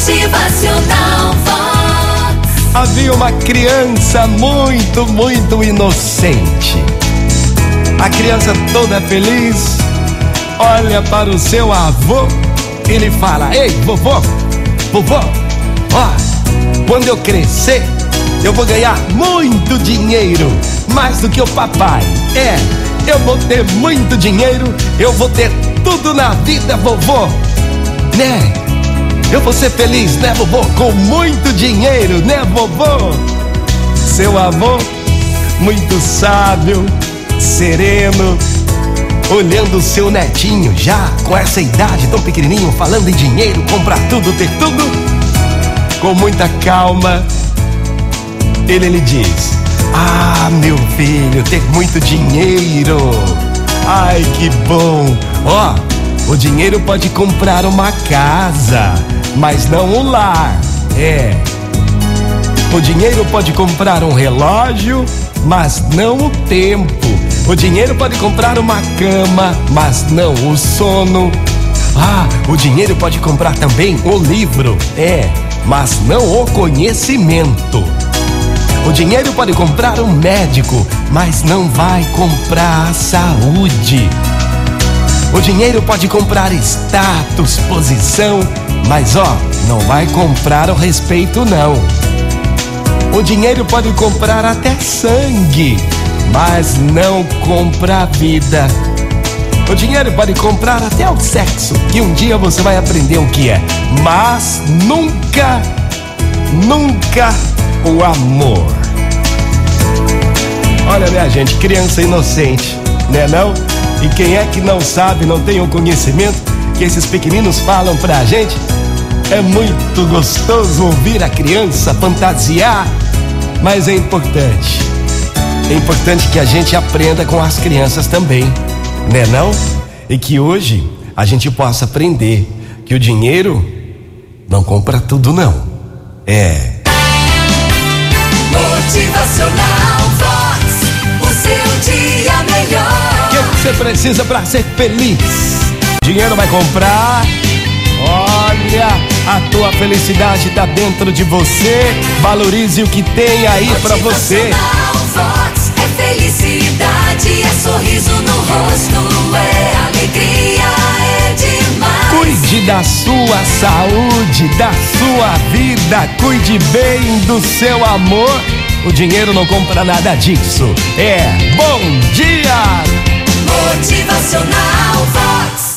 Motivacional Vox. Havia uma criança muito, muito inocente. A criança toda feliz olha para o seu avô e lhe fala: Ei, vovô, vovô, ó, quando eu crescer, eu vou ganhar muito dinheiro, mais do que o papai. É, eu vou ter muito dinheiro, eu vou ter tudo na vida, vovô. Né? Eu vou ser feliz, né, vovô? Com muito dinheiro, né, vovô? Seu avô, muito sábio, sereno, olhando o seu netinho já com essa idade tão pequenininho, falando em dinheiro, comprar tudo, ter tudo, com muita calma, ele lhe diz: Ah, meu filho, ter muito dinheiro. Ai, que bom. Ó, o dinheiro pode comprar uma casa, mas não um lar. É. O dinheiro pode comprar um relógio, mas não o tempo. O dinheiro pode comprar uma cama, mas não o sono. Ah, o dinheiro pode comprar também o livro, é, mas não o conhecimento. O dinheiro pode comprar um médico, mas não vai comprar a saúde. O dinheiro pode comprar status, posição, mas ó, não vai comprar o respeito não. O dinheiro pode comprar até sangue, mas não compra a vida. O dinheiro pode comprar até o sexo, que um dia você vai aprender o que é, mas nunca, nunca o amor. Olha, minha gente, criança inocente, né não? E quem é que não sabe, não tem o conhecimento que esses pequeninos falam pra gente? É muito gostoso ouvir a criança fantasiar, mas é importante. É importante que a gente aprenda com as crianças também, né não? E que hoje a gente possa aprender que o dinheiro não compra tudo não. É. Motivacional Vox. O seu dia melhor. O que você precisa para ser feliz? Dinheiro vai comprar. Olha, a tua felicidade tá dentro de você. Valorize o que tem aí para você. Vox. É felicidade, é sorriso no rosto, é alegria, é demais. Cuide da sua saúde, da sua vida. Cuide bem do seu amor. O dinheiro não compra nada disso. É bom dia! Motivacional Vox.